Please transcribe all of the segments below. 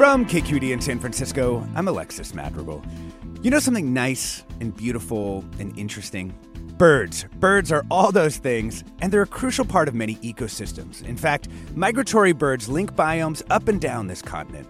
From KQED in San Francisco, I'm Alexis Madrigal. You know something nice and beautiful and interesting? Birds. Birds are all those things, and they're a crucial part of many ecosystems. In fact, migratory birds link biomes up and down this continent.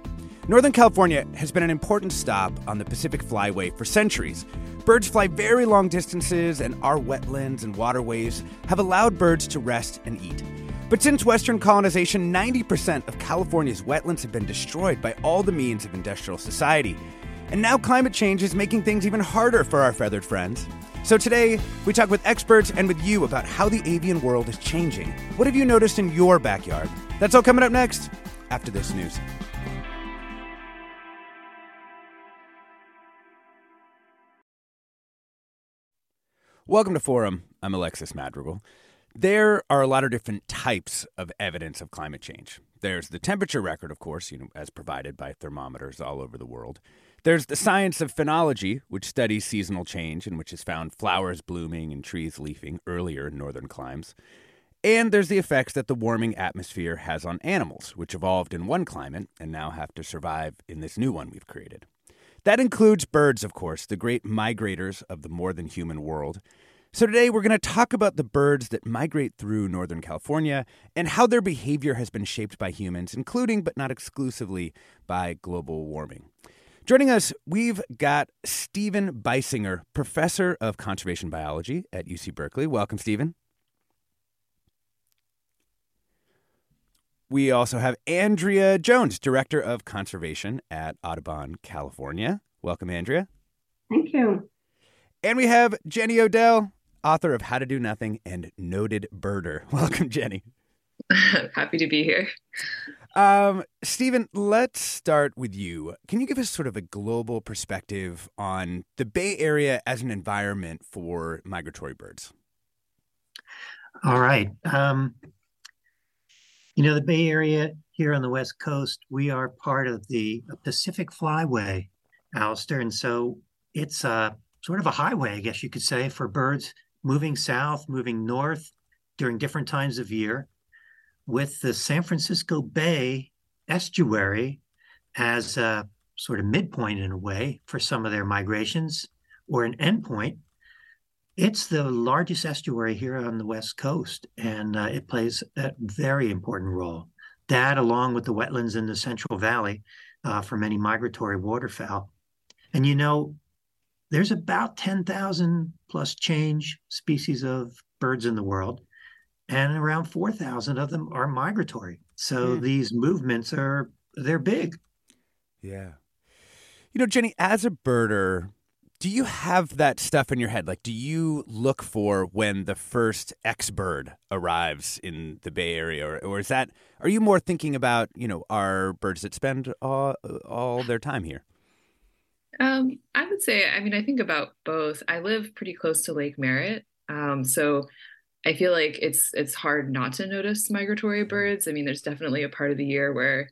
Northern California has been an important stop on the Pacific Flyway for centuries. Birds fly very long distances, and our wetlands and waterways have allowed birds to rest and eat. But since Western colonization, 90% of California's wetlands have been destroyed by all the means of industrial society. And now climate change is making things even harder for our feathered friends. So today, we talk with experts and with you about how the avian world is changing. What have you noticed in your backyard? That's all coming up next after this news. Welcome to Forum. I'm Alexis Madrigal. There are a lot of different types of evidence of climate change. There's the temperature record, of course, you know, as provided by thermometers all over the world. There's the science of phenology, which studies seasonal change and which has found flowers blooming and trees leafing earlier in northern climes. And there's the effects that the warming atmosphere has on animals, which evolved in one climate and now have to survive in this new one we've created. That includes birds, of course, the great migrators of the more than human world. So, today we're going to talk about the birds that migrate through Northern California and how their behavior has been shaped by humans, including but not exclusively by global warming. Joining us, we've got Stephen Beissinger, professor of conservation biology at UC Berkeley. Welcome, Stephen. We also have Andrea Jones, director of conservation at Audubon, California. Welcome, Andrea. Thank you. And we have Jenny Odell, author of How to Do Nothing and noted birder. Welcome, Jenny. Happy to be here. Um, Stephen, let's start with you. Can you give us sort of a global perspective on the Bay Area as an environment for migratory birds? All right. Um, you know, the Bay Area here on the West Coast, we are part of the Pacific Flyway, Alexis. And so it's a sort of a highway, I guess you could say, for birds moving south, moving north during different times of year, with the San Francisco Bay estuary as a sort of midpoint in a way for some of their migrations or an endpoint. It's the largest estuary here on the West Coast, and uh, it plays a very important role. That, along with the wetlands in the Central Valley uh, for many migratory waterfowl. And you know, there's about 10,000 plus change species of birds in the world, and around 4,000 of them are migratory. So mm. these movements are they're big. Yeah. You know, Jenny, as a birder, do you have that stuff in your head? Like, do you look for when the first X bird arrives in the Bay Area, or, or is that? Are you more thinking about you know our birds that spend all, all their time here? Um, I would say, I mean, I think about both. I live pretty close to Lake Merritt, um, so I feel like it's it's hard not to notice migratory birds. I mean, there's definitely a part of the year where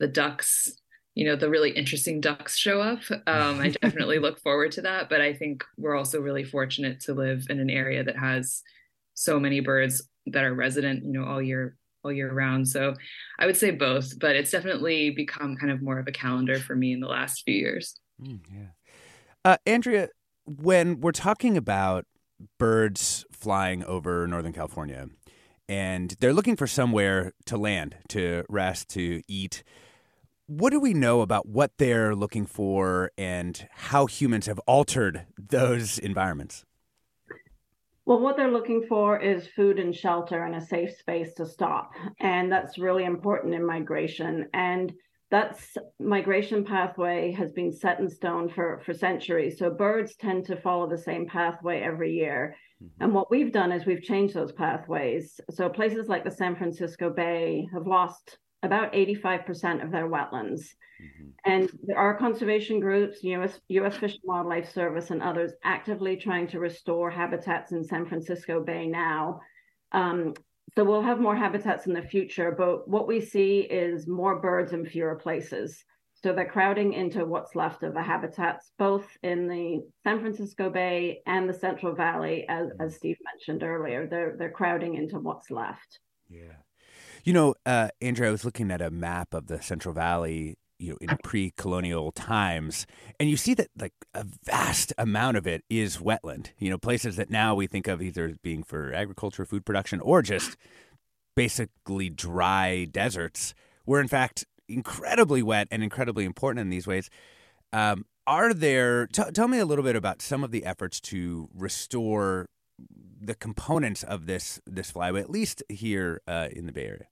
the ducks, you know, the really interesting ducks show up. Um, I definitely look forward to that, but I think we're also really fortunate to live in an area that has so many birds that are resident, you know, all year all year round. So I would say both, but it's definitely become kind of more of a calendar for me in the last few years. Mm, yeah. Uh, Andrea, when we're talking about birds flying over Northern California, and they're looking for somewhere to land, to rest, to eat. What do we know about what they're looking for and how humans have altered those environments? Well, what they're looking for is food and shelter and a safe space to stop. And that's really important in migration. And that migration pathway has been set in stone for, for centuries. So birds tend to follow the same pathway every year. Mm-hmm. And what we've done is we've changed those pathways. So places like the San Francisco Bay have lost about 85% of their wetlands. Mm-hmm. And there are conservation groups, US, US Fish and Wildlife Service, and others actively trying to restore habitats in San Francisco Bay now. Um, so we'll have more habitats in the future, but what we see is more birds in fewer places. So they're crowding into what's left of the habitats, both in the San Francisco Bay and the Central Valley, as, as mm-hmm. Steve mentioned earlier. They're they're crowding into what's left. Yeah. You know, uh, Andrea, I was looking at a map of the Central Valley, you know, in pre-colonial times, and you see that like a vast amount of it is wetland. You know, places that now we think of either being for agriculture, food production, or just basically dry deserts, were in fact incredibly wet and incredibly important in these ways. Um, are there? T- tell me a little bit about some of the efforts to restore the components of this this flyway, at least here uh, in the Bay Area.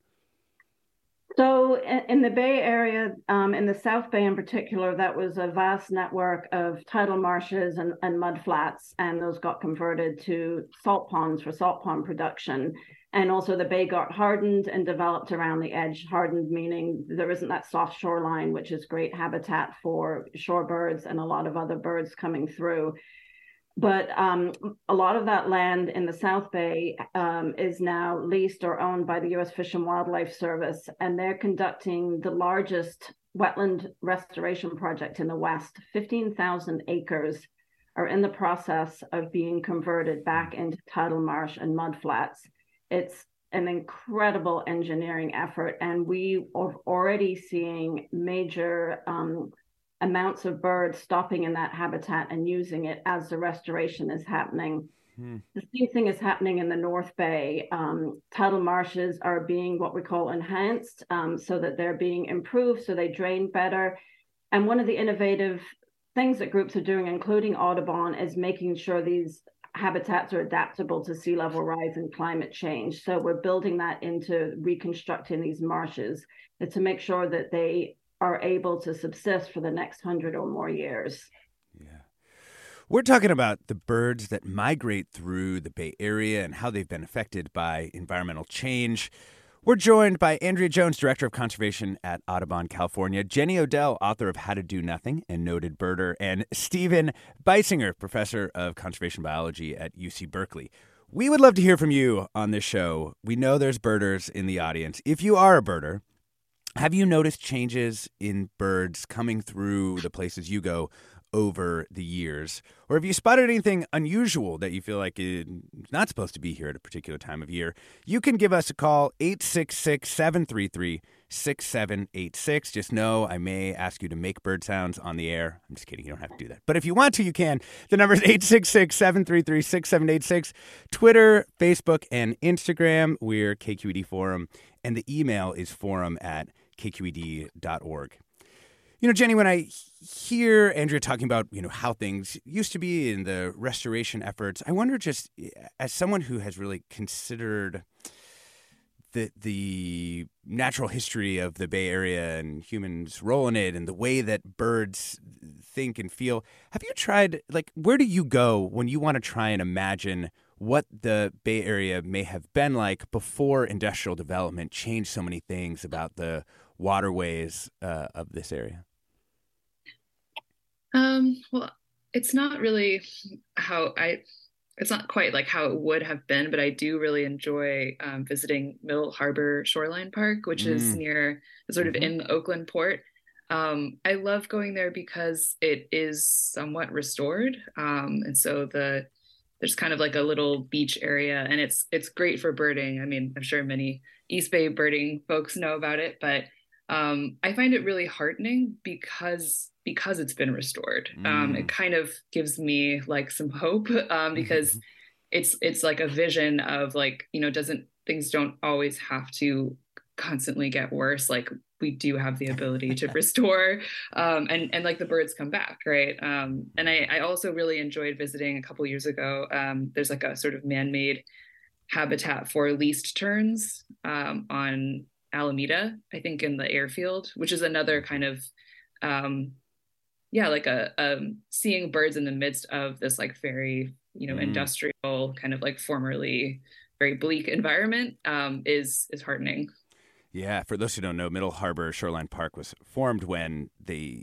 So, in the Bay Area, um, in the South Bay in particular, that was a vast network of tidal marshes and, and mud flats, and those got converted to salt ponds for salt pond production. And also, the bay got hardened and developed around the edge. Hardened meaning there isn't that soft shoreline, which is great habitat for shorebirds and a lot of other birds coming through but um, a lot of that land in the South Bay um, is now leased or owned by the U.S. Fish and Wildlife Service, and they're conducting the largest wetland restoration project in the West. 15,000 acres are in the process of being converted back into tidal marsh and mudflats. It's an incredible engineering effort, and we are already seeing major um, amounts of birds stopping in that habitat and using it as the restoration is happening. Hmm. The same thing is happening in the North Bay. Um, tidal marshes are being what we call enhanced um, so that they're being improved, so they drain better. And one of the innovative things that groups are doing, including Audubon, is making sure these habitats are adaptable to sea level rise and climate change. So we're building that into reconstructing these marshes to make sure that they are able to subsist for the next hundred or more years. Yeah. We're talking about the birds that migrate through the Bay Area and how they've been affected by environmental change. We're joined by Andrea Jones, Director of Conservation at Audubon, California, Jenny Odell, author of How to Do Nothing and noted birder, and Stephen Beissinger, Professor of Conservation Biology at UC Berkeley. We would love to hear from you on this show. We know there's birders in the audience. If you are a birder, have you noticed changes in birds coming through the places you go over the years? Or have you spotted anything unusual that you feel like is not supposed to be here at a particular time of year? You can give us a call, 866 733 6786. Just know I may ask you to make bird sounds on the air. I'm just kidding. You don't have to do that. But if you want to, you can. The number is 866 733 6786. Twitter, Facebook, and Instagram. We're KQED Forum. And the email is forum at kqed.org. You know, Jenny, when I hear Andrea talking about, you know, how things used to be in the restoration efforts, I wonder just as someone who has really considered the the natural history of the Bay Area and humans' role in it and the way that birds think and feel, have you tried like where do you go when you want to try and imagine what the Bay Area may have been like before industrial development changed so many things about the waterways uh, of this area? Um, well, it's not really how I. It's not quite like how it would have been, but I do really enjoy um, visiting Middle Harbor Shoreline Park, which mm. is near, sort of mm-hmm. in Oakland Port. Um, I love going there because it is somewhat restored, um, and so the there's kind of like a little beach area, and it's it's great for birding. I mean, I'm sure many East Bay birding folks know about it, but um, I find it really heartening because because it's been restored. Mm. Um, it mm. kind of gives me like some hope um, because mm-hmm. it's it's like a vision of like you know doesn't things don't always have to constantly get worse. Like we do have the ability to restore um, and and like the birds come back right um, and I, I also really enjoyed visiting a couple years ago um, there's like a sort of man-made habitat for least terns um, on alameda i think in the airfield which is another kind of um, yeah like a, seeing birds in the midst of this like very you know mm. industrial kind of like formerly very bleak environment um, is is heartening yeah, for those who don't know, Middle Harbor Shoreline Park was formed when the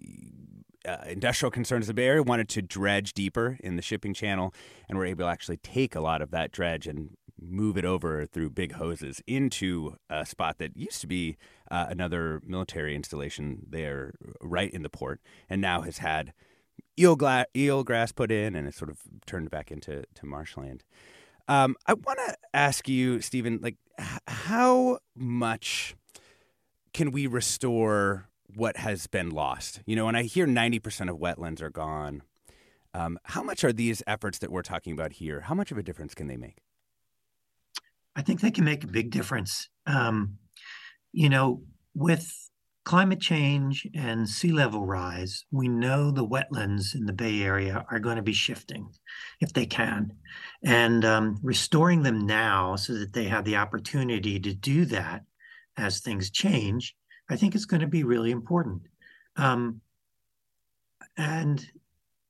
uh, industrial concerns of the Bay Area wanted to dredge deeper in the shipping channel and were able to actually take a lot of that dredge and move it over through big hoses into a spot that used to be uh, another military installation there right in the port and now has had eel, gla- eel grass put in and it's sort of turned back into to marshland. Um, I want to ask you, Stephen, like how much can we restore what has been lost? You know, when I hear 90% of wetlands are gone, um, how much are these efforts that we're talking about here? How much of a difference can they make? I think they can make a big difference. Um, you know, with climate change and sea level rise, we know the wetlands in the Bay Area are going to be shifting if they can. And um, restoring them now so that they have the opportunity to do that as things change, I think it's going to be really important. Um, and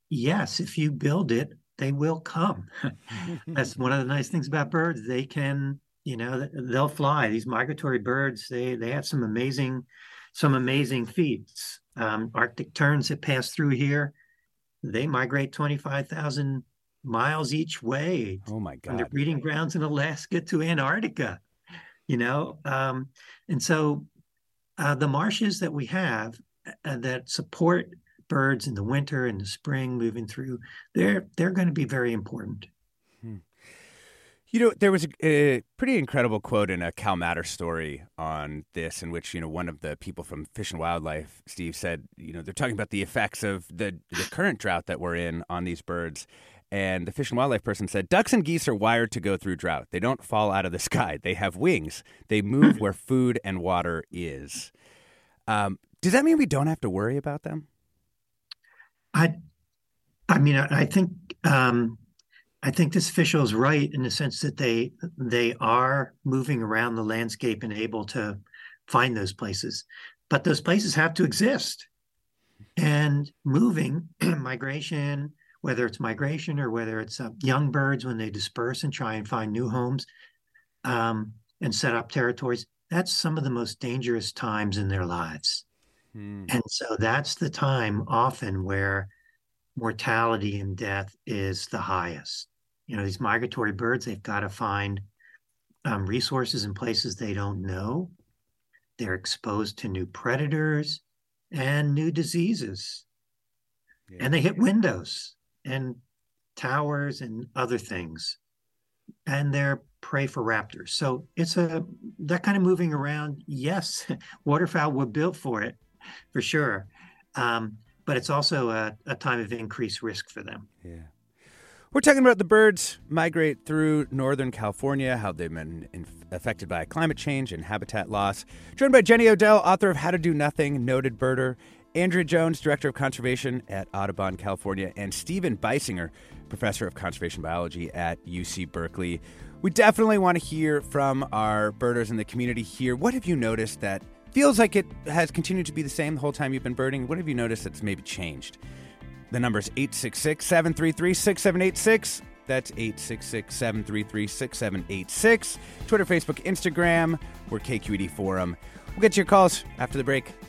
yes, if you build it, they will come. That's one of the nice things about birds. They can, you know, they'll fly. These migratory birds, they they have some amazing, some amazing feats. Um, Arctic terns that pass through here, they migrate twenty five thousand miles each way. Oh my God! From their breeding grounds in Alaska to Antarctica you know um, and so uh, the marshes that we have uh, that support birds in the winter and the spring moving through they're they're going to be very important hmm. you know there was a, a, pretty incredible quote in a CalMatters story on this in which you know one of the people from fish and wildlife steve said you know they're talking about the effects of the the current drought that we're in on these birds and the fish and wildlife person said ducks and geese are wired to go through drought. They don't fall out of the sky. They have wings. They move where food and water is. Um, does that mean we don't have to worry about them? I, I mean, I, I think um, I think this official is right in the sense that they they are moving around the landscape and able to find those places, but those places have to exist. And moving, migration, whether it's migration or whether it's uh, young birds when they disperse and try and find new homes um, and set up territories. That's some of the most dangerous times in their lives. Hmm. And so that's the time often where mortality and death is the highest. You know, these migratory birds, they've got to find um, resources in places they don't know. They're exposed to new predators and new diseases. Yeah. And they hit windows and towers and other things. And they're prey for raptors. So it's a that kind of moving around. Yes, waterfowl were built for it, for sure. Um, but it's also a, a time of increased risk for them. Yeah. We're talking about the birds migrate through Northern California, how they've been inf- affected by climate change and habitat loss. Joined by Jenny Odell, author of How to Do Nothing, noted birder, Andrea Jones, Director of Conservation at Audubon, California, and Stephen Beissinger, Professor of Conservation Biology at UC Berkeley. We definitely want to hear from our birders in the community here. What have you noticed that feels like it has continued to be the same the whole time you've been birding? What have you noticed that's maybe changed? The number is 866 733 6786. That's 866 733 6786. Twitter, Facebook, Instagram. We're KQED Forum. We'll get to your calls after the break.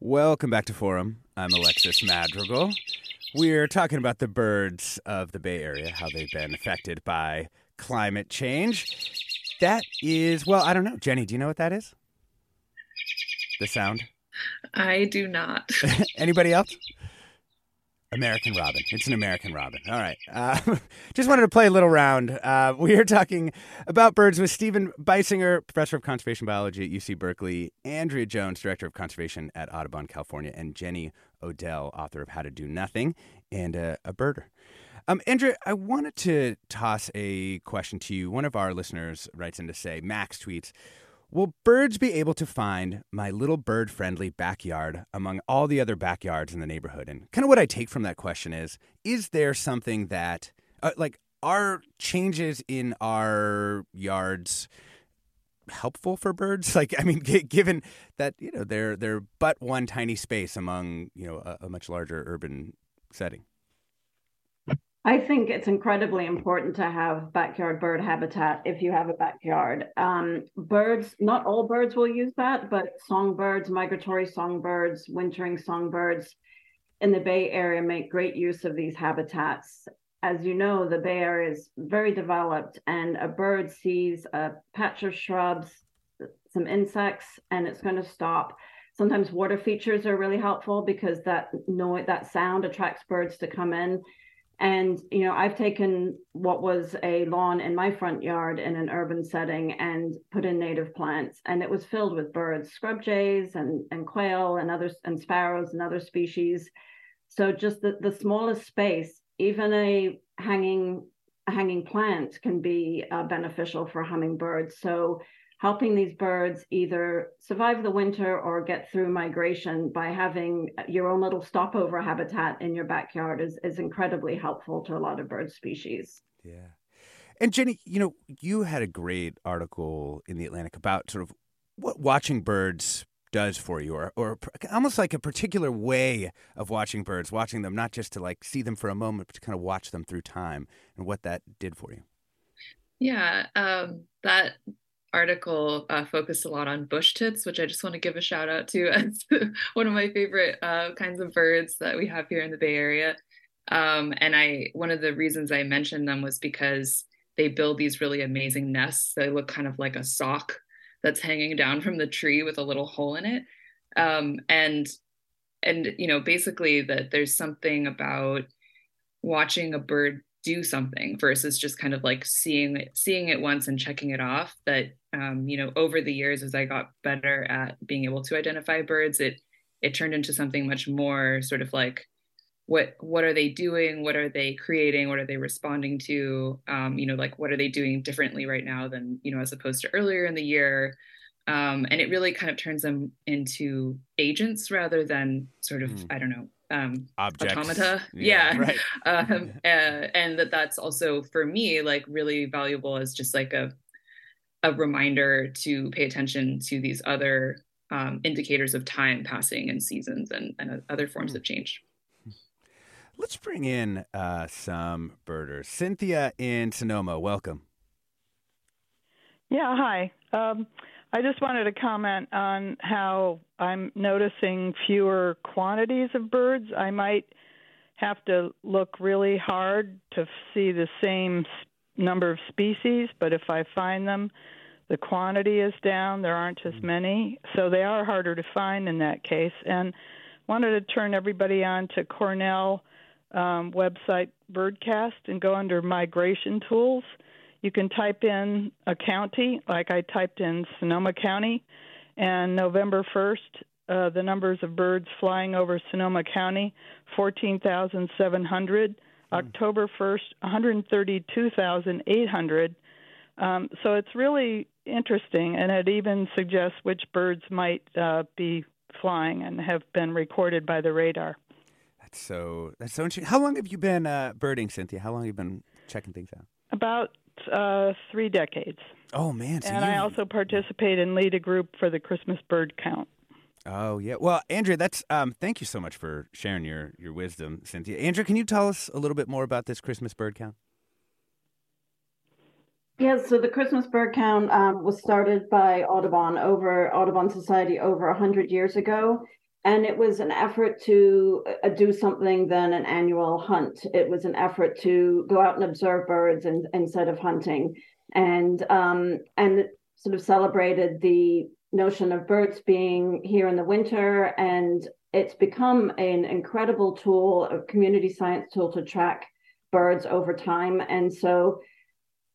Welcome back to Forum. I'm Alexis Madrigal. We're talking about the birds of the Bay Area, how they've been affected by climate change. That is, well, I don't know. Jenny, do you know what that is? The sound? I do not. Anybody else? American Robin. It's an American Robin. All right. Uh, just wanted to play a little round. Uh, we are talking about birds with Stephen Beissinger, professor of conservation biology at UC Berkeley, Andrea Jones, director of conservation at Audubon, California, and Jenny Odell, author of How to Do Nothing and uh, a birder. Um, Andrea, I wanted to toss a question to you. One of our listeners writes in to say, Max tweets, Will birds be able to find my little bird friendly backyard among all the other backyards in the neighborhood? And kind of what I take from that question is is there something that, uh, like, are changes in our yards helpful for birds? Like, I mean, g- given that, you know, they're, they're but one tiny space among, you know, a, a much larger urban setting. I think it's incredibly important to have backyard bird habitat if you have a backyard. Um, birds, not all birds will use that, but songbirds, migratory songbirds, wintering songbirds in the Bay Area make great use of these habitats. As you know, the Bay Area is very developed, and a bird sees a patch of shrubs, some insects, and it's going to stop. Sometimes water features are really helpful because that noise, that sound attracts birds to come in and, you know, I've taken what was a lawn in my front yard in an urban setting and put in native plants. And it was filled with birds, scrub jays and, and quail and others and sparrows and other species. So just the, the smallest space, even a hanging hanging plant can be uh, beneficial for hummingbirds. So helping these birds either survive the winter or get through migration by having your own little stopover habitat in your backyard is, is incredibly helpful to a lot of bird species. Yeah. And Jenny, you know, you had a great article in the Atlantic about sort of what watching birds does for you or, or almost like a particular way of watching birds, watching them not just to like see them for a moment, but to kind of watch them through time and what that did for you. Yeah, um, that article uh, focused a lot on bush tits, which I just want to give a shout out to as one of my favorite uh, kinds of birds that we have here in the Bay Area. Um, and I, one of the reasons I mentioned them was because they build these really amazing nests. They look kind of like a sock that's hanging down from the tree with a little hole in it. Um, and and you know, basically that there's something about watching a bird do something versus just kind of like seeing it seeing it once and checking it off. That um, you know over the years as i got better at being able to identify birds it it turned into something much more sort of like what what are they doing? What are they creating? What are they responding to? Um, you know like what are they doing differently right now than you know as opposed to earlier in the year? Um, and it really kind of turns them into agents rather than sort of mm. i don't know um Objects. automata. Yeah, yeah. right. Um uh, and that that's also for me like really valuable as just like a a reminder to pay attention to these other um, indicators of time passing and seasons and, and other forms of change. Let's bring in uh, some birders. Cynthia in sonoma welcome. Yeah hi. Um, I just wanted to comment on how I'm noticing fewer quantities of birds. I might have to look really hard to see the same number of species, but if I find them, the quantity is down. There aren't as many, so they are harder to find in that case. And wanted to turn everybody on to Cornell um, website Birdcast and go under Migration Tools you can type in a county, like I typed in Sonoma County, and November 1st, uh, the numbers of birds flying over Sonoma County 14,700. Mm. October 1st, 132,800. Um, so it's really interesting, and it even suggests which birds might uh, be flying and have been recorded by the radar. That's so that's so interesting. How long have you been uh, birding, Cynthia? How long have you been checking things out? About uh, three decades. Oh man! So and you... I also participate and lead a group for the Christmas bird count. Oh yeah. Well, Andrea, that's um, thank you so much for sharing your your wisdom, Cynthia. Andrea, can you tell us a little bit more about this Christmas bird count? Yes, so the Christmas bird count um, was started by Audubon over Audubon Society over 100 years ago. And it was an effort to uh, do something than an annual hunt. It was an effort to go out and observe birds and, instead of hunting. And um, and sort of celebrated the notion of birds being here in the winter. And it's become an incredible tool, a community science tool to track birds over time. And so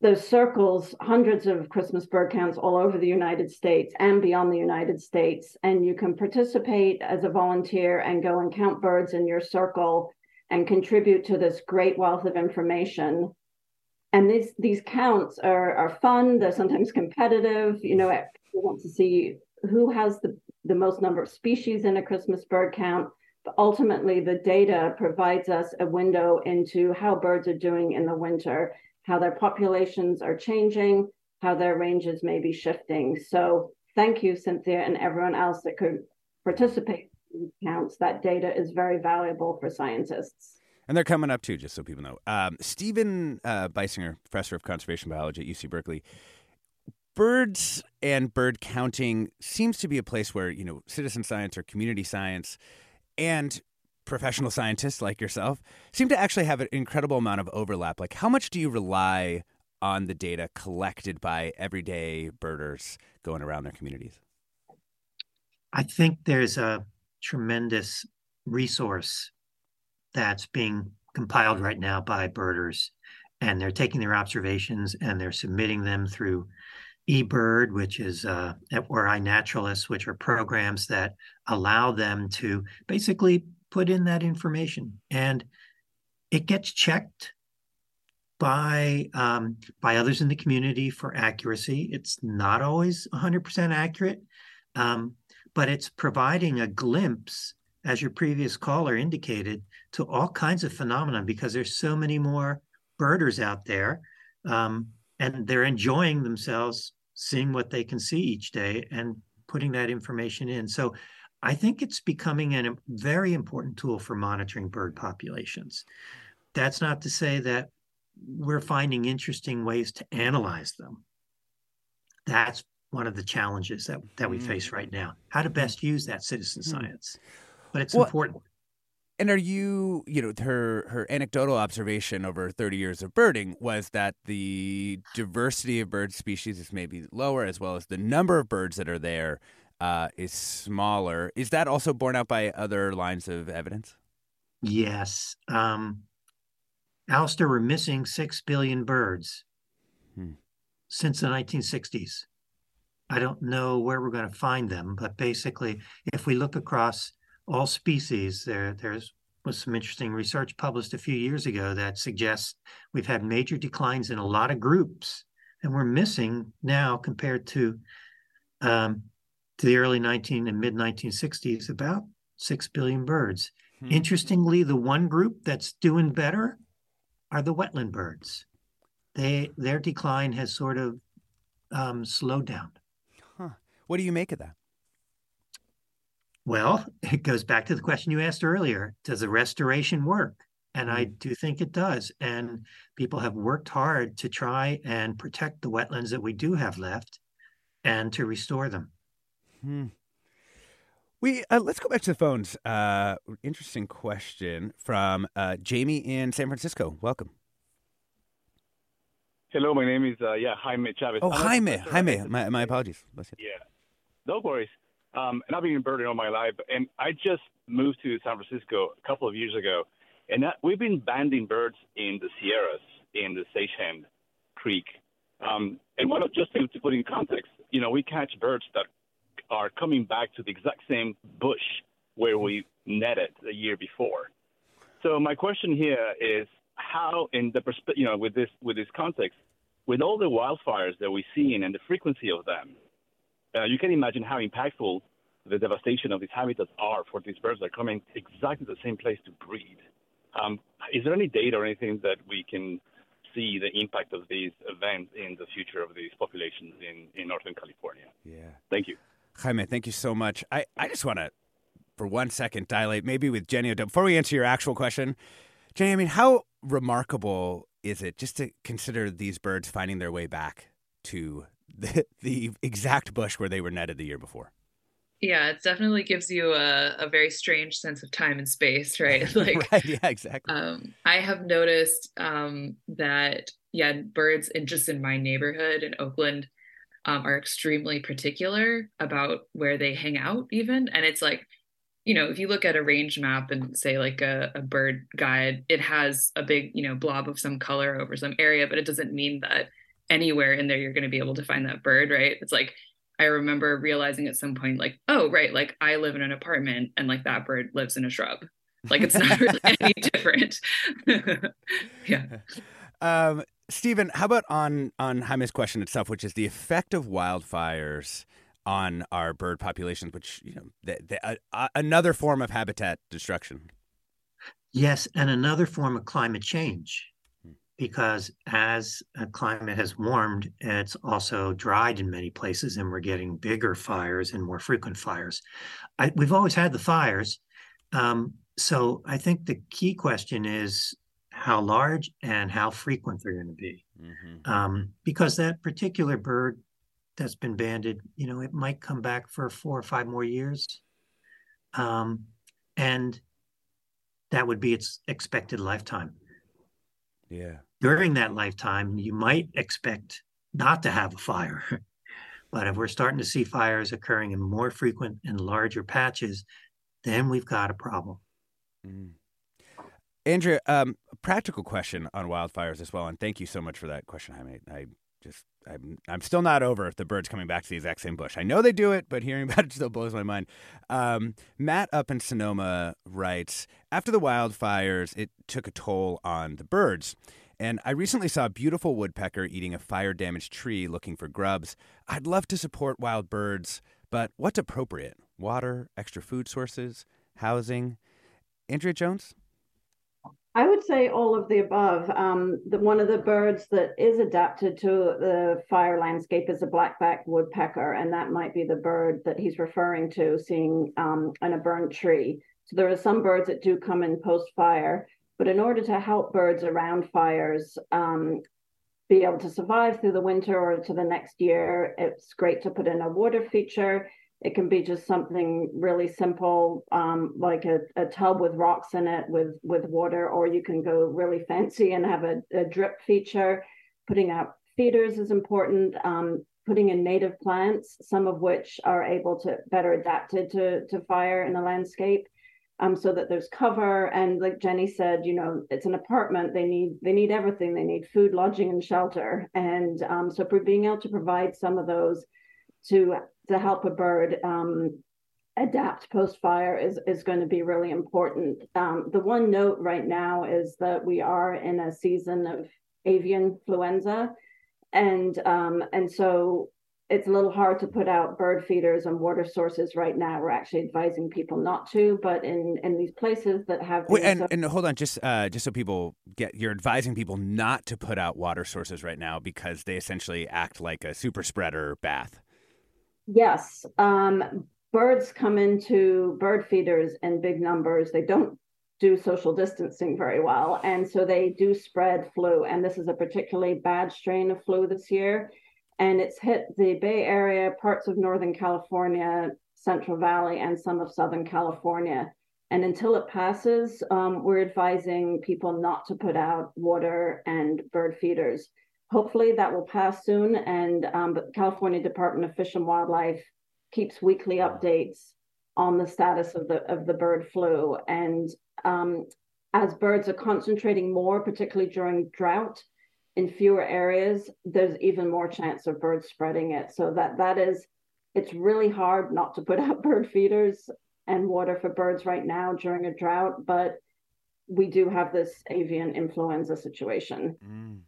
those circles hundreds of Christmas bird counts all over the United States and beyond the United States. And you can participate as a volunteer and go and count birds in your circle and contribute to this great wealth of information. And these these counts are, are fun, they're sometimes competitive. You know, you want to see who has the, the most number of species in a Christmas bird count. But ultimately, the data provides us a window into how birds are doing in the winter how their populations are changing, how their ranges may be shifting. So thank you, Cynthia, and everyone else that could participate in counts. That data is very valuable for scientists. And they're coming up too, just so people know. Um, Stephen uh, Beissinger, professor of conservation biology at UC Berkeley. Birds and bird counting seems to be a place where, you know, citizen science or community science and professional scientists like yourself seem to actually have an incredible amount of overlap. Like, how much do you rely on the data collected by everyday birders going around their communities? I think there's a tremendous resource that's being compiled right now by birders, and they're taking their observations and they're submitting them through eBird, which is uh, or iNaturalist, which are programs that allow them to basically put in that information and it gets checked by um, by others in the community for accuracy. It's not always 100% accurate, um, but it's providing a glimpse, as your previous caller indicated, to all kinds of phenomena because there's so many more birders out there, um, and they're enjoying themselves, seeing what they can see each day, and putting that information in. So I think it's becoming a very important tool for monitoring bird populations. That's not to say that we're finding interesting ways to analyze them. That's one of the challenges that, that we mm. face right now. How to best use that citizen mm. science. But it's well, important. And are you, you know, her her anecdotal observation over 30 years of birding was that the diversity of bird species is maybe lower, as well as the number of birds that are there uh, is smaller. Is that also borne out by other lines of evidence? Yes. Um, Alexis, we're missing six billion birds hmm. since the 1960s. I don't know where we're going to find them, but basically, if we look across all species, there there's was some interesting research published a few years ago that suggests we've had major declines in a lot of groups, and we're missing now compared to um, to the early 19 and mid 1960s, about 6 billion birds. Hmm. Interestingly, the one group that's doing better are the wetland birds. They their decline has sort of um, slowed down. Huh. What do you make of that? Well, it goes back to the question you asked earlier. Does the restoration work? And I hmm. do think it does. And people have worked hard to try and protect the wetlands that we do have left and to restore them. Hmm. We uh, let's go back to the phones. Uh, interesting question from uh, Jamie in San Francisco. Welcome. Hello, my name is uh, yeah Jaime Chavez. Oh, Jaime, Jaime. My, my apologies. Yeah, no worries. Um, and I've been birding all my life, and I just moved to San Francisco a couple of years ago, and that, we've been banding birds in the Sierras in the Sagehen Creek. Um, and what, just to, to put in context, you know, we catch birds that are coming back to the exact same bush where we netted the year before. So my question here is how, in the perspective, you know, with this with this context, with all the wildfires that we're seeing and the frequency of them, uh, you can imagine how impactful the devastation of these habitats are for these birds that are coming exactly the same place to breed. Um, is there any data or anything that we can see the impact of these events in the future of these populations in, in Northern California? Yeah. Thank you. Jaime, thank you so much. I, I just want to, for one second, dilate maybe with Jenny. Before we answer your actual question, Jenny, I mean, how remarkable is it just to consider these birds finding their way back to the, the exact bush where they were netted the year before? Yeah, it definitely gives you a, a very strange sense of time and space, right? Like, right, yeah, exactly. Um, I have noticed um, that, yeah, birds in just in my neighborhood in Oakland um, are extremely particular about where they hang out, even. And it's like, you know, if you look at a range map and say like a, a bird guide, it has a big, you know, blob of some color over some area, but it doesn't mean that anywhere in there you're going to be able to find that bird, right? It's like I remember realizing at some point, like, oh, right, like I live in an apartment and like that bird lives in a shrub. Like it's not really any different. yeah. Um, Stephen, how about on on Jaime's question itself, which is the effect of wildfires on our bird populations, which you know, the, the, uh, uh, another form of habitat destruction. Yes, and another form of climate change because as a climate has warmed, it's also dried in many places, and we're getting bigger fires and more frequent fires. I, we've always had the fires. Um, so I think the key question is how large and how frequent they're going to be. Mm-hmm. Um, because that particular bird that's been banded, you know, it might come back for four or five more years. Um, and that would be its expected lifetime. Yeah. During that lifetime, you might expect not to have a fire. but if we're starting to see fires occurring in more frequent and larger patches, then we've got a problem. Mm. Andrea, um, practical question on wildfires as well, and thank you so much for that question, Jaime. I just I'm I'm still not over the birds coming back to the exact same bush. I know they do it, but hearing about it still blows my mind. Um, Matt up in Sonoma writes after the wildfires, it took a toll on the birds. And I recently saw a beautiful woodpecker eating a fire damaged tree looking for grubs. I'd love to support wild birds, but what's appropriate? Water, extra food sources, housing? Andrea Jones? I would say all of the above. Um, the, one of the birds that is adapted to the fire landscape is a blackback woodpecker, and that might be the bird that he's referring to, seeing um, in a burnt tree. So there are some birds that do come in post fire, but in order to help birds around fires um, be able to survive through the winter or to the next year, it's great to put in a water feature it can be just something really simple, um, like a, a, tub with rocks in it with with water, or you can go really fancy and have a, a drip feature. Putting out feeders is important. Um, putting in native plants, some of which are able to better adapted to to fire in the landscape, um, so that there's cover. And like Jenny said, you know, it's an apartment. They need they need everything. They need food, lodging, and shelter. And um, so for being able to provide some of those to to help a bird um, adapt post fire is is going to be really important. Um, the one note right now is that we are in a season of avian influenza, and um, and so it's a little hard to put out bird feeders and water sources right now. We're actually advising people not to, but in in these places that have Wait, and, so- and hold on, just uh, just so people get, you're advising people not to put out water sources right now because they essentially act like a super spreader bath. Yes. Um, birds come into bird feeders in big numbers. They don't do social distancing very well. And so they do spread flu. And this is a particularly bad strain of flu this year. And it's hit the Bay Area, parts of Northern California, Central Valley, and some of Southern California. And until it passes, um, we're advising people not to put out water and bird feeders hopefully that will pass soon. And um, but California Department of Fish and Wildlife keeps weekly updates on the status of the of the bird flu. And um, as birds are concentrating more, particularly during drought, in fewer areas, there's even more chance of birds spreading it. So that that is, it's really hard not to put out bird feeders and water for birds right now during a drought, but we do have this avian influenza situation. Mm.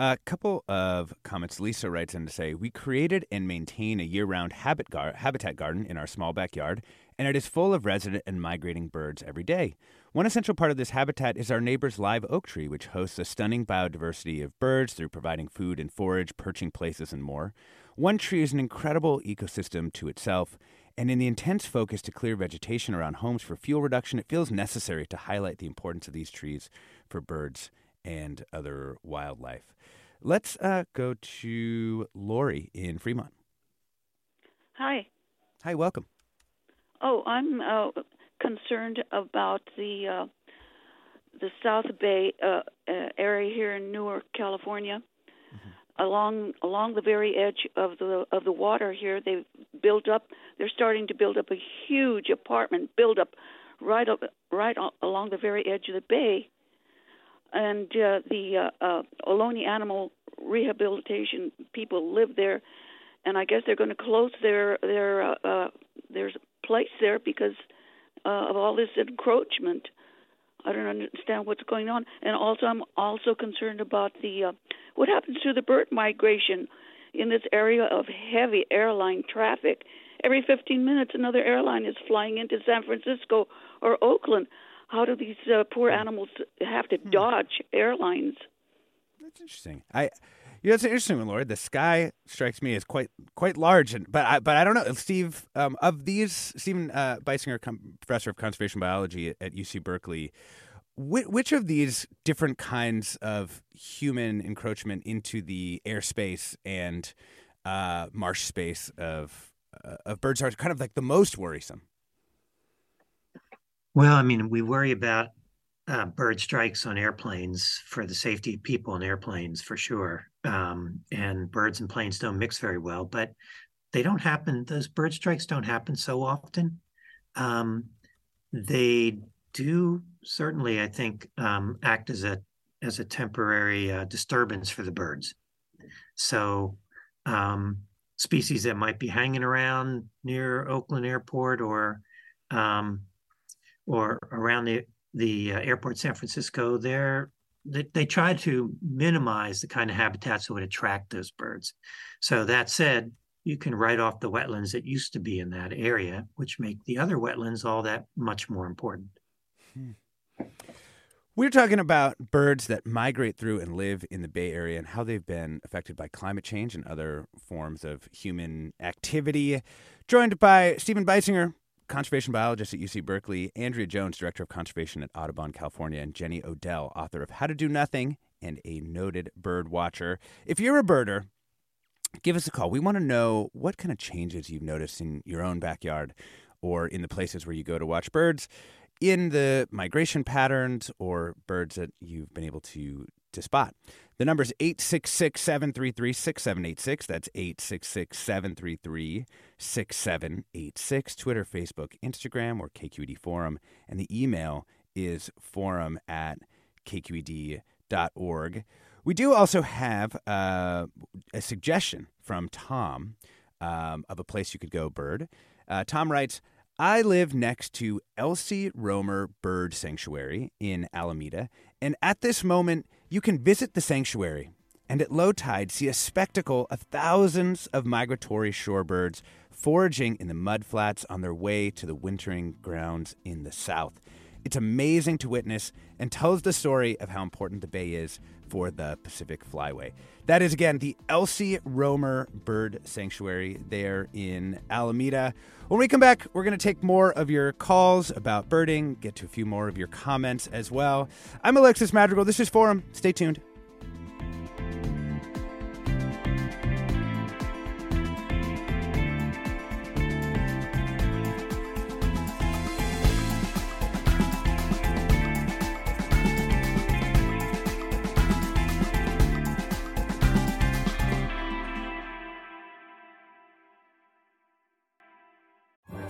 A couple of comments. Lisa writes in to say, We created and maintain a year round habit gar- habitat garden in our small backyard, and it is full of resident and migrating birds every day. One essential part of this habitat is our neighbor's live oak tree, which hosts a stunning biodiversity of birds through providing food and forage, perching places, and more. One tree is an incredible ecosystem to itself, and in the intense focus to clear vegetation around homes for fuel reduction, it feels necessary to highlight the importance of these trees for birds and other wildlife. Let's uh, go to Lori in Fremont. Hi. Hi, welcome. Oh, I'm uh, concerned about the uh, the South Bay uh, uh area here in Newark, California. Mm-hmm. Along along the very edge of the of the water here, they've built up. They're starting to build up a huge apartment build up right up right along the very edge of the bay and uh, the uh, uh, Ohlone Animal Rehabilitation people live there, and I guess they're going to close their their uh, uh, their place there because uh, of all this encroachment. I don't understand what's going on, and also I'm also concerned about the uh, what happens to the bird migration in this area of heavy airline traffic. Every 15 minutes, another airline is flying into San Francisco or Oakland. How do these uh, poor hmm. animals have to hmm. dodge airlines? That's interesting. I. Yeah, that's interesting one, Lord. The sky strikes me as quite quite large, and but I but I don't know, Steve. Um, of these, Stephen uh, Beissinger, professor of conservation biology at, at UC Berkeley, which, which, of these different kinds of human encroachment into the airspace and uh, marsh space of uh, of birds are kind of like the most worrisome? Well, I mean, we worry about uh, bird strikes on airplanes for the safety of people in airplanes for sure. Um, and birds and planes don't mix very well, but they don't happen. Those bird strikes don't happen so often. Um, they do certainly, I think, um, act as a as a temporary uh, disturbance for the birds. So, um, species that might be hanging around near Oakland Airport or um, or around the the uh, airport San Francisco, they, they try to minimize the kind of habitats that would attract those birds. So that said, you can write off the wetlands that used to be in that area, which make the other wetlands all that much more important. Hmm. We're talking about birds that migrate through and live in the Bay Area and how they've been affected by climate change and other forms of human activity. Joined by Stephen Beissinger, conservation biologist at UC Berkeley, Andrea Jones, director of conservation at Audubon, California, and Jenny Odell, author of How to Do Nothing and a noted bird watcher. If you're a birder, give us a call. We want to know what kind of changes you've noticed in your own backyard or in the places where you go to watch birds, in the migration patterns or birds that you've been able to to spot. The number is 866 733 6786. That's 866 733 6786. Twitter, Facebook, Instagram, or KQED Forum. And the email is forum at kqed.org. We do also have uh, a suggestion from Tom um, of a place you could go bird. Uh, Tom writes, I live next to Elsie Roemer Bird Sanctuary in Alameda, and at this moment, you can visit the sanctuary and at low tide see a spectacle of thousands of migratory shorebirds foraging in the mudflats on their way to the wintering grounds in the south. It's amazing to witness and tells the story of how important the bay is for the Pacific Flyway. That is, again, the Elsie Roemer Bird Sanctuary there in Alameda. When we come back, we're going to take more of your calls about birding, get to a few more of your comments as well. I'm Alexis Madrigal. This is Forum. Stay tuned.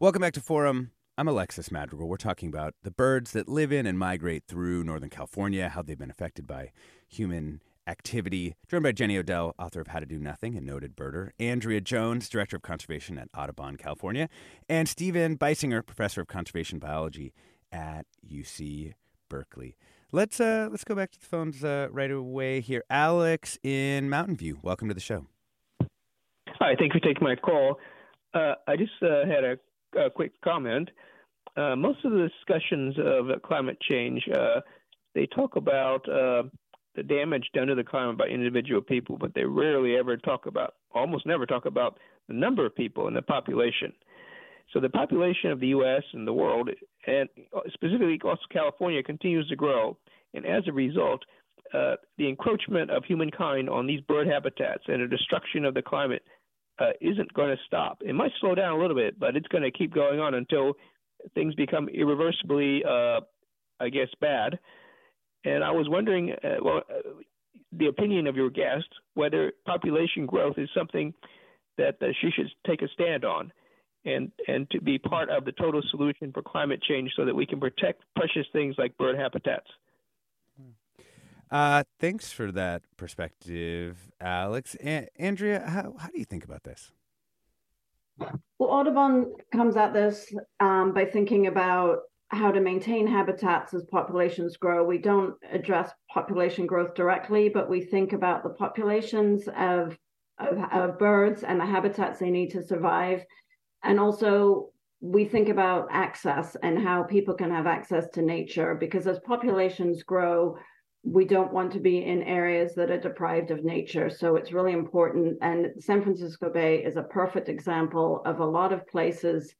Welcome back to Forum. I'm Alexis Madrigal. We're talking about the birds that live in and migrate through Northern California, how they've been affected by human activity. Joined by Jenny Odell, author of How to Do Nothing and noted birder, Andrea Jones, director of conservation at Audubon, California, and Stephen Beissinger, professor of conservation biology at UC Berkeley. Let's uh, let's go back to the phones uh, right away here. Alex in Mountain View, welcome to the show. Hi, thank you for taking my call. Uh, I just uh, had a a quick comment. Uh, most of the discussions of climate change, uh, they talk about uh, the damage done to the climate by individual people, but they rarely ever talk about, almost never talk about the number of people in the population. So the population of the U.S. and the world, and specifically also California, continues to grow, and as a result, uh, the encroachment of humankind on these bird habitats and the destruction of the climate uh, isn't going to stop. It might slow down a little bit, but it's going to keep going on until things become irreversibly, uh, I guess, bad. And I was wondering, uh, well, uh, the opinion of your guest, whether population growth is something that she should take a stand on, and and to be part of the total solution for climate change, so that we can protect precious things like bird habitats. Uh, thanks for that perspective, Alex. A- Andrea, how, how do you think about this? Well, Audubon comes at this um, by thinking about how to maintain habitats as populations grow. We don't address population growth directly, but we think about the populations of, of, of birds and the habitats they need to survive. And also, we think about access and how people can have access to nature because as populations grow, we don't want to be in areas that are deprived of nature. So it's really important. And San Francisco Bay is a perfect example of a lot of places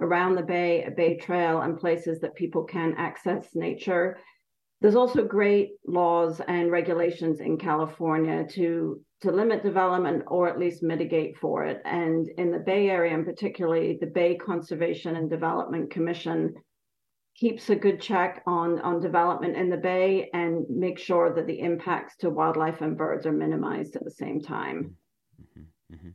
around the bay, a bay trail, and places that people can access nature. There's also great laws and regulations in California to to limit development or at least mitigate for it. And in the Bay Area, and particularly the Bay Conservation and Development Commission keeps a good check on on development in the bay and make sure that the impacts to wildlife and birds are minimized at the same time. Mm-hmm, mm-hmm.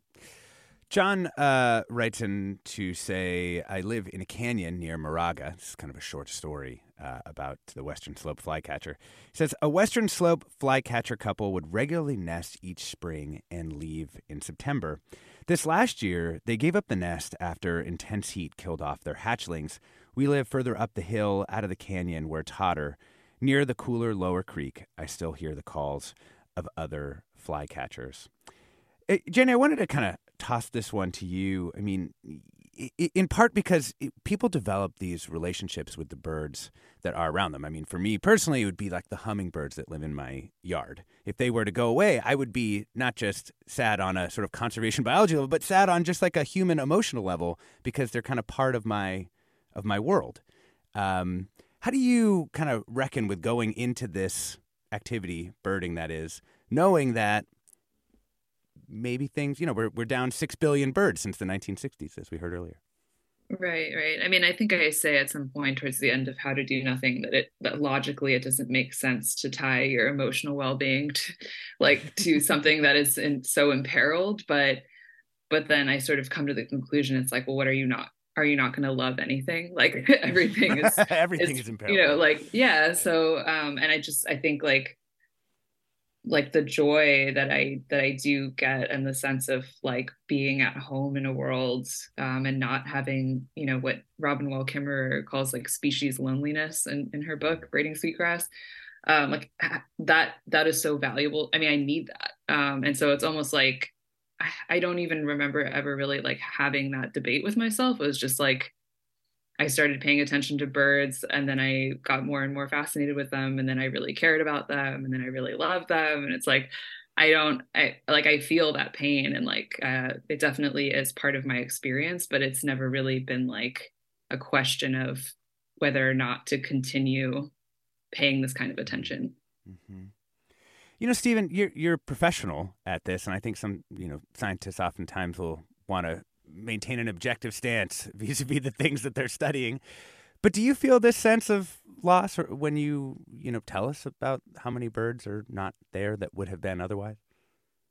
John uh, writes in to say, I live in a canyon near Moraga. Is kind of a short story uh, about the Western Slope flycatcher. He says, A Western Slope flycatcher couple would regularly nest each spring and leave in September. This last year, they gave up the nest after intense heat killed off their hatchlings, we live further up the hill out of the canyon where Totter, near the cooler lower creek, I still hear the calls of other flycatchers. Uh, Jenny, I wanted to kind of toss this one to you. I mean, in part because people develop these relationships with the birds that are around them. I mean, for me personally, it would be like the hummingbirds that live in my yard. If they were to go away, I would be not just sad on a sort of conservation biology level, but sad on just like a human emotional level because they're kind of part of my of my world. Um, how do you kind of reckon with going into this activity, birding that is, knowing that maybe things, you know, we're, we're down 6 billion birds since the 1960s, as we heard earlier? Right, right. I mean, I think I say at some point towards the end of How to Do Nothing that it that logically it doesn't make sense to tie your emotional well-being to like to something that is in, so imperiled, but but then I sort of come to the conclusion it's like, well, what are you not are you not going to love anything? Like everything is everything is, is you know like yeah so um and i just i think like like the joy that i that i do get and the sense of like being at home in a world um and not having you know what robin wall kimmerer calls like species loneliness in, in her book braiding sweetgrass um like that that is so valuable. I mean i need that. Um and so it's almost like I don't even remember ever really like having that debate with myself. It was just like, I started paying attention to birds and then I got more and more fascinated with them and then I really cared about them and then I really loved them and it's like I don't I like I feel that pain and like uh, it definitely is part of my experience but it's never really been like a question of whether or not to continue paying this kind of attention. Mm-hmm. You know, Stephen, you're you're a professional at this, and I think some you know scientists oftentimes will want to maintain an objective stance vis-a-vis the things that they're studying. But do you feel this sense of loss when you you know tell us about how many birds are not there that would have been otherwise?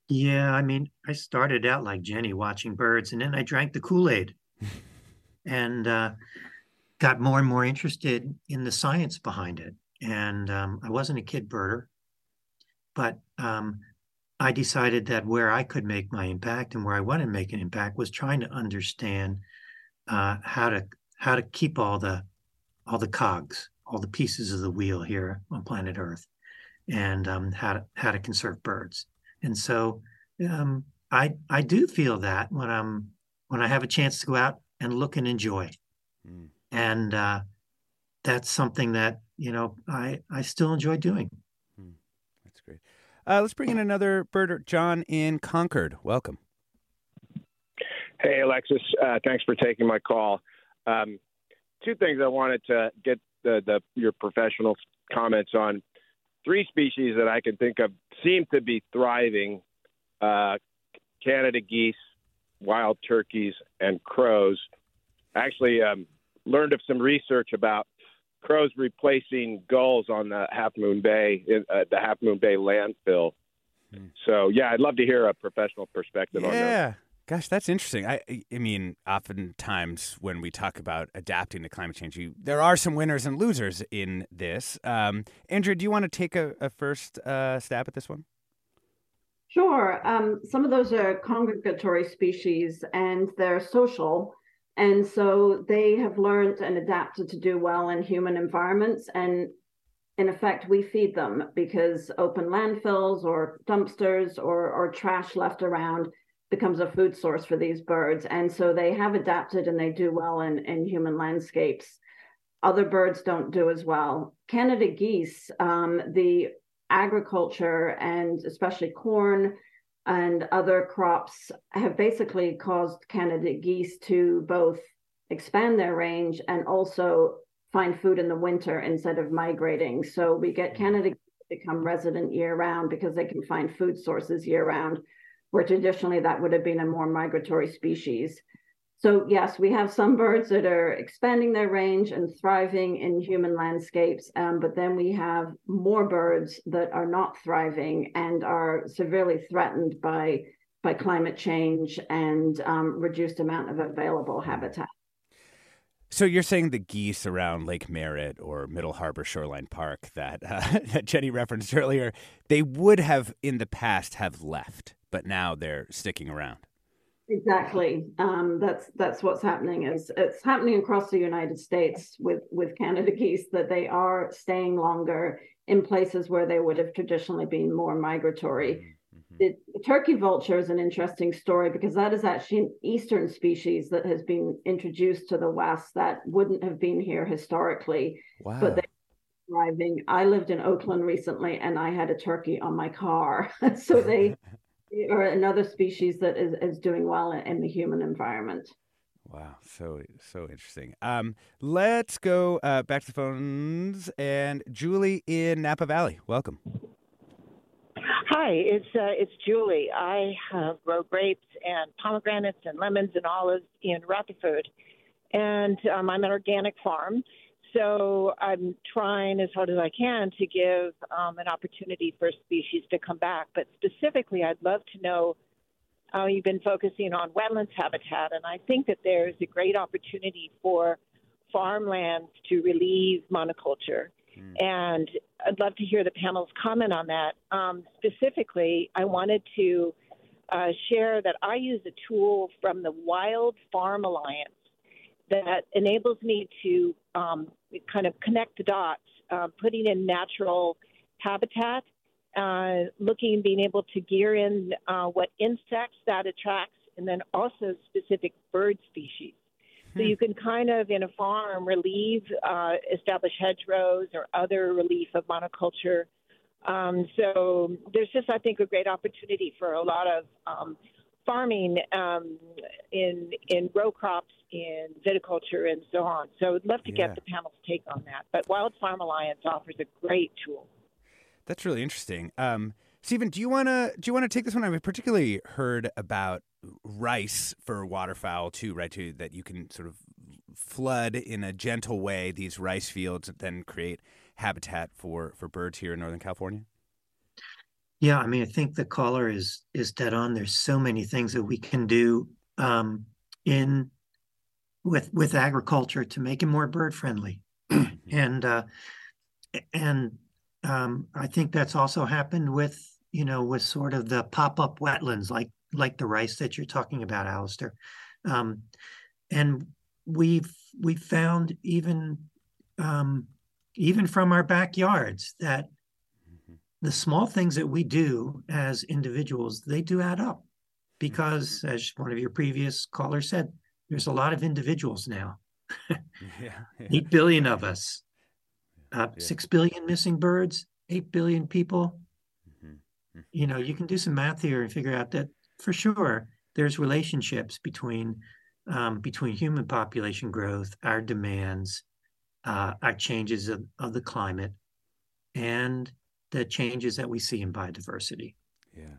Yeah, I mean, I started out like Jenny watching birds, and then I drank the Kool Aid, and uh, got more and more interested in the science behind it. And um, I wasn't a kid birder, but um, I decided that where I could make my impact and where I wanted to make an impact was trying to understand uh, how to how to keep all the all the cogs, all the pieces of the wheel here on planet Earth, and um, how to how to conserve birds. And so um, I I do feel that when I'm when I have a chance to go out and look and enjoy, mm. and uh, that's something that you know I I still enjoy doing. Uh, let's bring in another birder, John in Concord. Welcome. Hey, Alexis. Uh, thanks for taking my call. Um, two things I wanted to get the, the, your professional comments on. Three species that I can think of seem to be thriving: uh, Canada geese, wild turkeys, and crows. Actually, um, learned of some research about crows replacing gulls on the Half Moon Bay, uh, the Half Moon Bay landfill. Hmm. So yeah, I'd love to hear a professional perspective yeah. on that. Yeah. Gosh, that's interesting. I, I mean, oftentimes when we talk about adapting to climate change, you, there are some winners and losers in this. Um, Andrea, do you want to take a, a first uh, stab at this one? Sure. Um, some of those are congregatory species and they're social. And so they have learned and adapted to do well in human environments. And in effect, we feed them because open landfills or dumpsters or, or trash left around becomes a food source for these birds. And so they have adapted and they do well in, in human landscapes. Other birds don't do as well. Canada geese, um, the agriculture and especially corn and other crops have basically caused Canada geese to both expand their range and also find food in the winter instead of migrating. So we get mm-hmm. Canada become resident year round because they can find food sources year round, where traditionally that would have been a more migratory species. So yes, we have some birds that are expanding their range and thriving in human landscapes, um, but then we have more birds that are not thriving and are severely threatened by by climate change and um, reduced amount of available habitat. So you're saying the geese around Lake Merritt or Middle Harbor Shoreline Park that uh, that Jenny referenced earlier, they would have in the past have left, but now they're sticking around. Exactly. Um, that's that's what's happening. Is it's happening across the United States with with Canada geese that they are staying longer in places where they would have traditionally been more migratory. Mm-hmm. The, the, turkey vulture is an interesting story because that is actually an eastern species that has been introduced to the west that wouldn't have been here historically. Wow. But they thriving. I lived in Oakland recently and I had a turkey on my car. so they or another species that is, is doing well in the human environment. Wow, so so interesting. Um, let's go uh, back to the phones and Julie in Napa Valley. Welcome. Hi, it's uh, it's Julie. I uh, grow grapes and pomegranates and lemons and olives in Rutherford, and um, I'm an organic farm. So I'm trying as hard as I can to give um, an opportunity for species to come back. But specifically, I'd love to know how you've been focusing on wetlands habitat. And I think that there's a great opportunity for farmlands to relieve monoculture. Mm. And I'd love to hear the panel's comment on that. Um, specifically, I wanted to uh, share that I use a tool from the Wild Farm Alliance that enables me to um, kind of connect the dots, uh, putting in natural habitat, uh, looking, being able to gear in uh, what insects that attracts, and then also specific bird species. So you can kind of, in a farm, relieve uh, established hedgerows or other relief of monoculture. Um, so there's just, I think, a great opportunity for a lot of um, farming um, in in row crops, in viticulture, and so on. So I'd love to Yeah. get the panel's take on that. But Wild Farm Alliance offers a great tool. That's really interesting. Um, Stephen, do you want to do you want to take this one? I've particularly heard about rice for waterfowl too, right? Too that you can sort of flood in a gentle way these rice fields and then create habitat for for birds here in Northern California. Yeah, I mean, I think the caller is is dead on. There's so many things that we can do um, in with with agriculture to make it more bird friendly, and uh, and um, I think that's also happened with you know with sort of the pop up wetlands like like the rice that you're talking about, Alistair, um, and we've we've found even um, even from our backyards that the small things that we do as individuals they do add up because as one of your previous callers said there's a lot of individuals now. Yeah. 8 billion of us. Uh, 6 billion missing birds 8 billion people. You know you can do some math here and figure out that for sure there's relationships between um, between human population growth our demands uh, our changes of, of the climate and the changes that we see in biodiversity Yeah.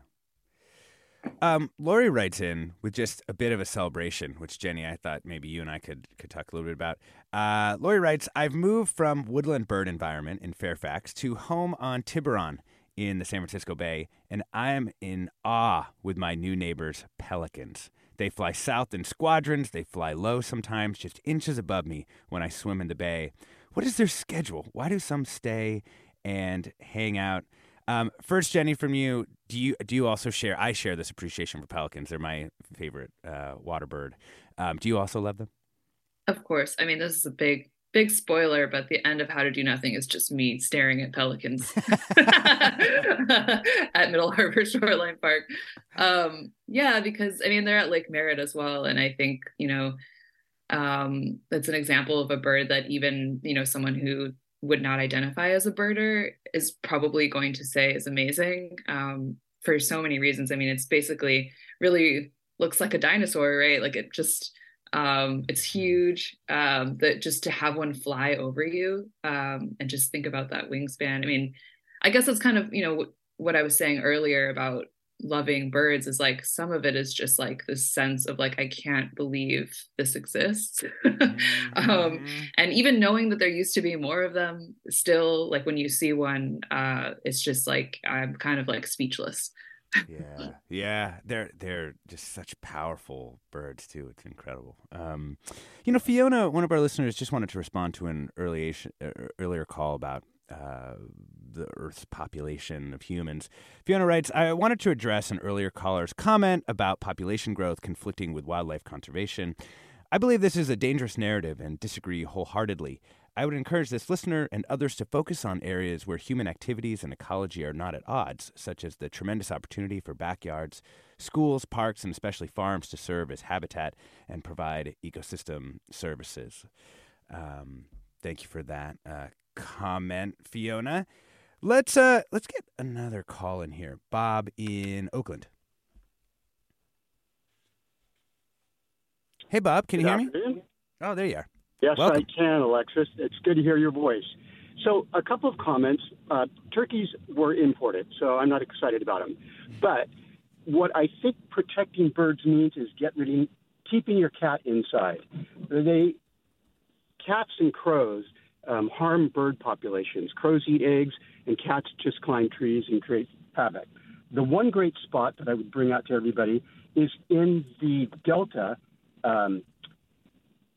Um, Lori writes in with just a bit of a celebration, which Jenny, I thought maybe you and I could could talk a little bit about. Uh, Lori writes, "I've moved from woodland bird environment in Fairfax to home on Tiburon in the San Francisco Bay, and I am in awe with my new neighbors, pelicans. They fly south in squadrons. They fly low sometimes, just inches above me when I swim in the bay. What is their schedule? Why do some stay and hang out?" Um, first, Jenny, from you, do you do you also share? I share this appreciation for pelicans. They're my favorite uh, water bird. Um, do you also love them? Of course. I mean, this is a big, big spoiler, but the end of How to Do Nothing is just me staring at pelicans at Middle Harbor Shoreline Park. Um, yeah, because I mean, they're at Lake Merritt as well. And I think, you know, um, that's an example of a bird that even, you know, someone who would not identify as a birder is probably going to say is amazing um, for so many reasons. I mean, it's basically really looks like a dinosaur, right? Like it just um, it's huge. Um, that just to have one fly over you um, and just think about that wingspan. I mean, I guess that's kind of you know what, what I was saying earlier about loving birds is like some of it is just like this sense of like I can't believe this exists. um, and even knowing that there used to be more of them, still like when you see one, uh, it's just like I'm kind of like speechless. Yeah, yeah, they're they're just such powerful birds too. It's incredible. Um, you know, Fiona, one of our listeners, just wanted to respond to an early uh, earlier call about uh, the Earth's population of humans. Fiona writes, I wanted to address an earlier caller's comment about population growth conflicting with wildlife conservation. I believe this is a dangerous narrative and disagree wholeheartedly. I would encourage this listener and others to focus on areas where human activities and ecology are not at odds, such as the tremendous opportunity for backyards, schools, parks, and especially farms to serve as habitat and provide ecosystem services. Um, thank you for that uh, comment, Fiona. Let's uh, let's get another call in here. Bob in Oakland. Hey, Bob, can you hear me? Oh, there you are. Yes, Welcome. I can, Alexis. It's good to hear your voice. So, a couple of comments. Uh, turkeys were imported, so I'm not excited about them. But what I think protecting birds means is get rid of, keeping your cat inside. They cats and crows um, harm bird populations. Crows eat eggs, and cats just climb trees and create havoc. The one great spot that I would bring out to everybody is in the delta. Um,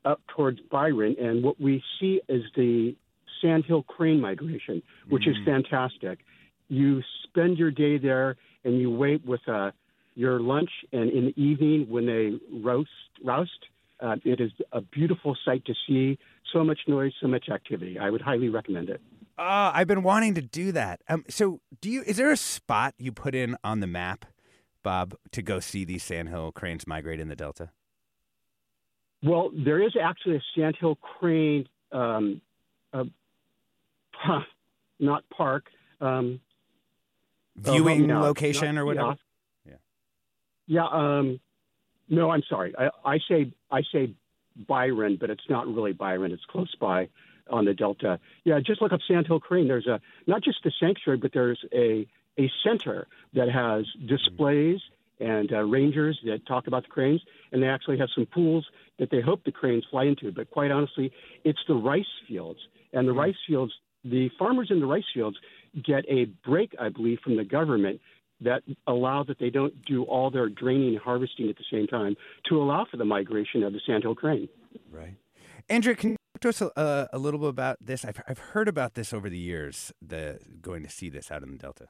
up towards Byron, and what we see is the sandhill crane migration, which is fantastic. You spend your day there, and you wait with uh, your lunch, and in the evening when they roast, roust, uh, it is a beautiful sight to see. So much noise, so much activity. I would highly recommend it. Oh, I've been wanting to do that. Um, so do you? Is there a spot you put in on the map, Bob, to go see these sandhill cranes migrate in the delta? Well, there is actually a sandhill crane, um, uh, not park. Um, Viewing uh, location not- or whatever? Yeah. Yeah. Um, no, I'm sorry. I, I say I say Byron, but it's not really Byron. It's close by on the Delta. Yeah, just look up Sandhill Crane. There's a not just a sanctuary, but there's a a center that has displays and uh, rangers that talk about the cranes, and they actually have some pools that they hope the cranes fly into. But quite honestly, it's the rice fields, and the rice fields, the farmers in the rice fields get a break, I believe, from the government that allow that they don't do all their draining and harvesting at the same time to allow for the migration of the sandhill crane. Right. Andrea, can you talk to us a, uh, a little bit about this? I've, I've heard about this over the years, the going to see this out in the Delta.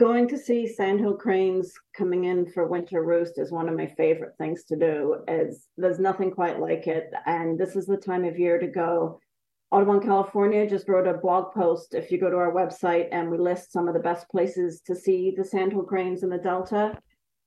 Going to see sandhill cranes coming in for winter roost is one of my favorite things to do. As there's nothing quite like it, and this is the time of year to go. Audubon California just wrote a blog post. If you go to our website, and we list some of the best places to see the sandhill cranes in the Delta.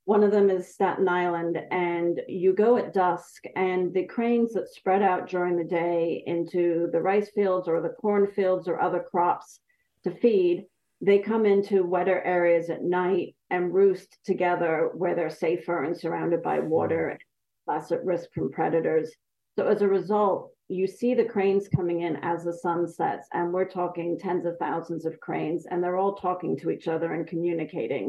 One of them is Staten Island, and you go at dusk, and the cranes that spread out during the day into the rice fields or the cornfields or other crops to feed they come into wetter areas at night and roost together where they're safer and surrounded by water, less at risk from predators. So as a result, you see the cranes coming in as the sun sets, and we're talking tens of thousands of cranes, and they're all talking to each other and communicating.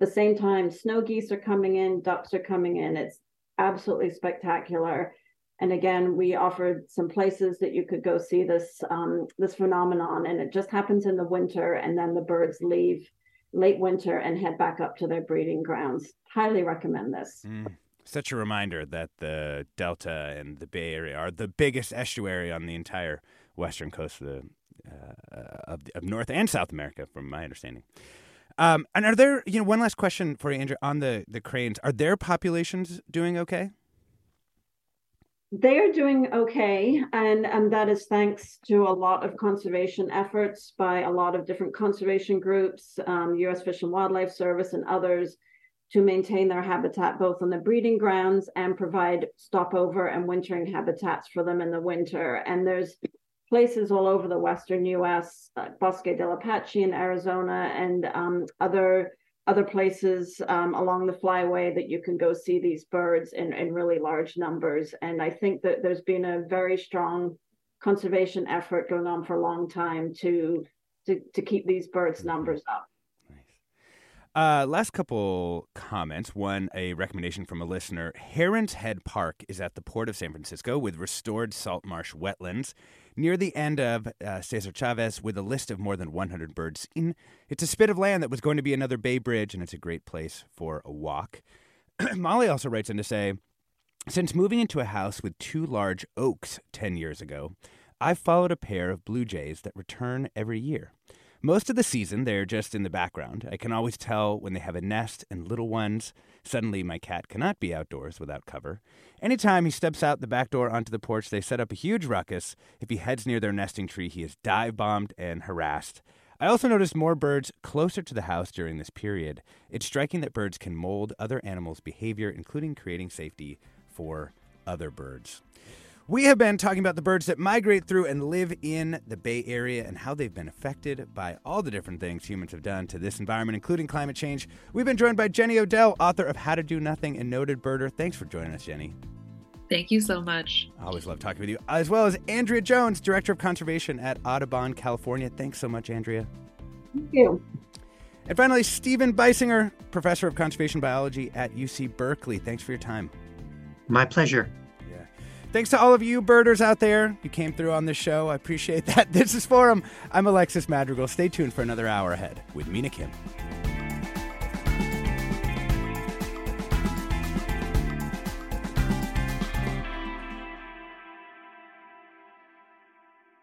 At the same time, snow geese are coming in, ducks are coming in. It's absolutely spectacular. And again, we offered some places that you could go see this um, this phenomenon, and it just happens in the winter, and then the birds leave late winter and head back up to their breeding grounds. Highly recommend this. Mm. Such a reminder that the Delta and the Bay Area are the biggest estuary on the entire western coast of, the, uh, of, of North and South America, from my understanding. Um, and are there, you know, one last question for you, Andrew, on the, the cranes. Are their populations doing okay? They are doing okay, and, and that is thanks to a lot of conservation efforts by a lot of different conservation groups, um, U.S. Fish and Wildlife Service, and others to maintain their habitat both on the breeding grounds and provide stopover and wintering habitats for them in the winter. And there's places all over the western U.S., like Bosque del Apache in Arizona, and um, other other places um, along the flyway that you can go see these birds in, in really large numbers. And I think that there's been a very strong conservation effort going on for a long time to to, to keep these birds numbers up. Uh, last couple comments. One, a recommendation from a listener. Heron's Head Park is at the port of San Francisco with restored salt marsh wetlands near the end of uh, Cesar Chavez with a list of more than 100 birds. It's a spit of land that was going to be another Bay Bridge, and it's a great place for a walk. Molly also writes in to say, since moving into a house with two large oaks 10 years ago, I've followed a pair of blue jays that return every year. Most of the season, they're just in the background. I can always tell when they have a nest and little ones. Suddenly, my cat cannot be outdoors without cover. Anytime he steps out the back door onto the porch, they set up a huge ruckus. If he heads near their nesting tree, he is dive bombed and harassed. I also noticed more birds closer to the house during this period. It's striking that birds can mold other animals' behavior, including creating safety for other birds. We have been talking about the birds that migrate through and live in the Bay Area and how they've been affected by all the different things humans have done to this environment, including climate change. We've been joined by Jenny Odell, author of How to Do Nothing and noted birder. Thanks for joining us, Jenny. Thank you so much. I always love talking with you, as well as Andrea Jones, Director of Conservation at Audubon, California. Thanks so much, Andrea. Thank you. And finally, Stephen Beissinger, Professor of Conservation Biology at UC Berkeley. Thanks for your time. My pleasure. Thanks to all of you birders out there. You came through on this show. I appreciate that. This is Forum. I'm Alexis Madrigal. Stay tuned for another hour ahead with Mina Kim.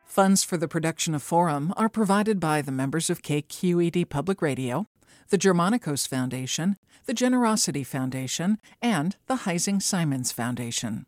Funds for the production of Forum are provided by the members of KQED Public Radio, the Germanacos Foundation, the Generosity Foundation, and the Heising Simons Foundation.